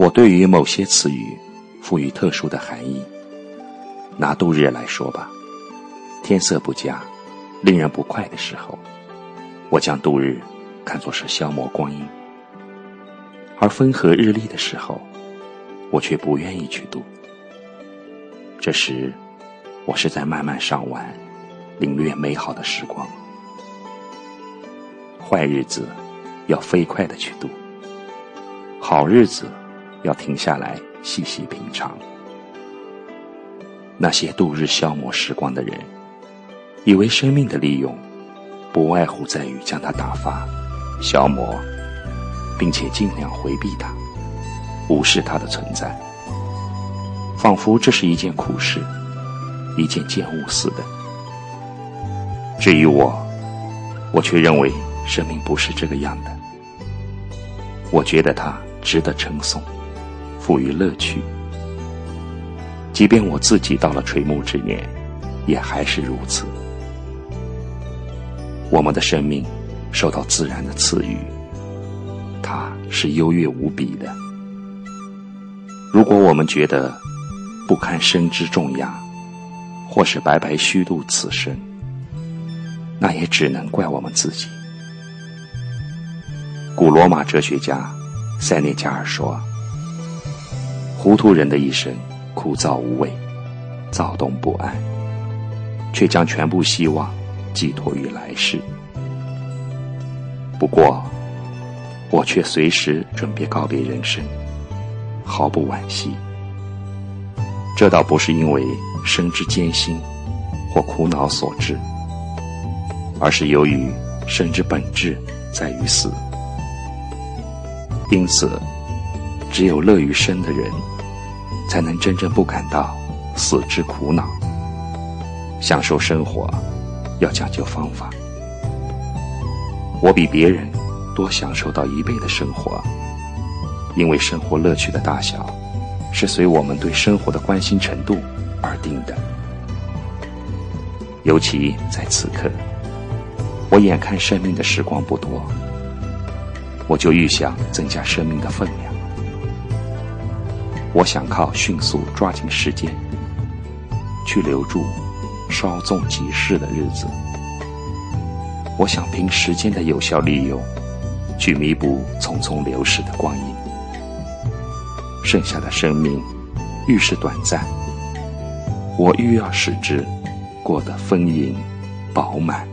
我对于某些词语赋予特殊的含义。拿度日来说吧，天色不佳、令人不快的时候，我将度日看作是消磨光阴；而风和日丽的时候，我却不愿意去度。这时，我是在慢慢上完，领略美好的时光。坏日子要飞快的去度，好日子。要停下来细细品尝。那些度日消磨时光的人，以为生命的利用，不外乎在于将它打发、消磨，并且尽量回避它，无视它的存在，仿佛这是一件苦事，一件贱物似的。至于我，我却认为生命不是这个样的。我觉得它值得称颂。赋予乐趣，即便我自己到了垂暮之年，也还是如此。我们的生命受到自然的赐予，它是优越无比的。如果我们觉得不堪生之重压，或是白白虚度此生，那也只能怪我们自己。古罗马哲学家塞内加尔说。糊涂人的一生枯燥无味，躁动不安，却将全部希望寄托于来世。不过，我却随时准备告别人生，毫不惋惜。这倒不是因为生之艰辛或苦恼所致，而是由于生之本质在于死，因此。只有乐于生的人，才能真正不感到死之苦恼。享受生活，要讲究方法。我比别人多享受到一倍的生活，因为生活乐趣的大小，是随我们对生活的关心程度而定的。尤其在此刻，我眼看生命的时光不多，我就愈想增加生命的分量。我想靠迅速抓紧时间，去留住稍纵即逝的日子。我想凭时间的有效利用，去弥补匆匆流逝的光阴。剩下的生命愈是短暂，我愈要使之过得丰盈饱满。